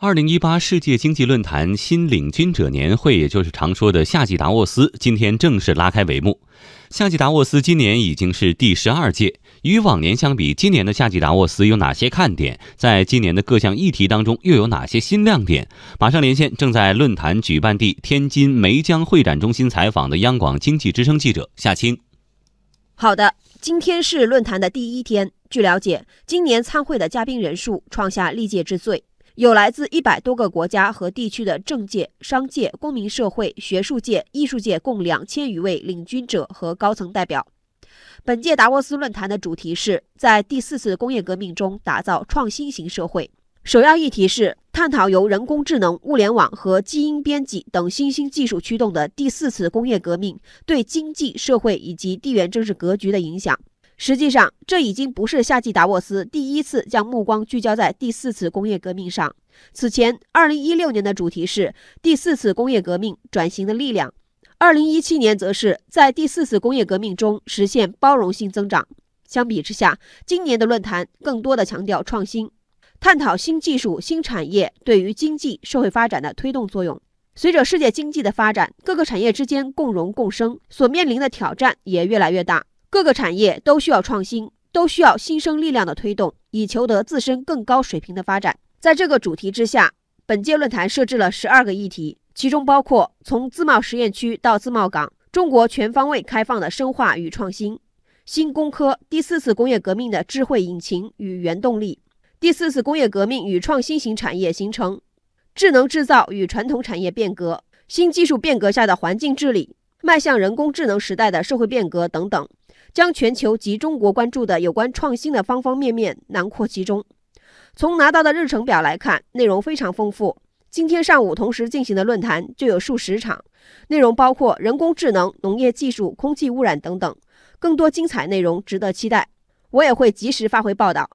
二零一八世界经济论坛新领军者年会，也就是常说的夏季达沃斯，今天正式拉开帷幕。夏季达沃斯今年已经是第十二届，与往年相比，今年的夏季达沃斯有哪些看点？在今年的各项议题当中，又有哪些新亮点？马上连线正在论坛举办地天津梅江会展中心采访的央广经济之声记者夏青。好的，今天是论坛的第一天。据了解，今年参会的嘉宾人数创下历届之最。有来自一百多个国家和地区的政界、商界、公民社会、学术界、艺术界共两千余位领军者和高层代表。本届达沃斯论坛的主题是在第四次工业革命中打造创新型社会，首要议题是探讨由人工智能、物联网和基因编辑等新兴技术驱动的第四次工业革命对经济社会以及地缘政治格局的影响。实际上，这已经不是夏季达沃斯第一次将目光聚焦在第四次工业革命上。此前，2016年的主题是第四次工业革命转型的力量；2017年则是在第四次工业革命中实现包容性增长。相比之下，今年的论坛更多的强调创新，探讨新技术、新产业对于经济社会发展的推动作用。随着世界经济的发展，各个产业之间共荣共生，所面临的挑战也越来越大。各个产业都需要创新，都需要新生力量的推动，以求得自身更高水平的发展。在这个主题之下，本届论坛设置了十二个议题，其中包括从自贸实验区到自贸港，中国全方位开放的深化与创新；新工科第四次工业革命的智慧引擎与原动力；第四次工业革命与创新型产业形成；智能制造与传统产业变革；新技术变革下的环境治理；迈向人工智能时代的社会变革等等。将全球及中国关注的有关创新的方方面面囊括其中。从拿到的日程表来看，内容非常丰富。今天上午同时进行的论坛就有数十场，内容包括人工智能、农业技术、空气污染等等，更多精彩内容值得期待。我也会及时发回报道。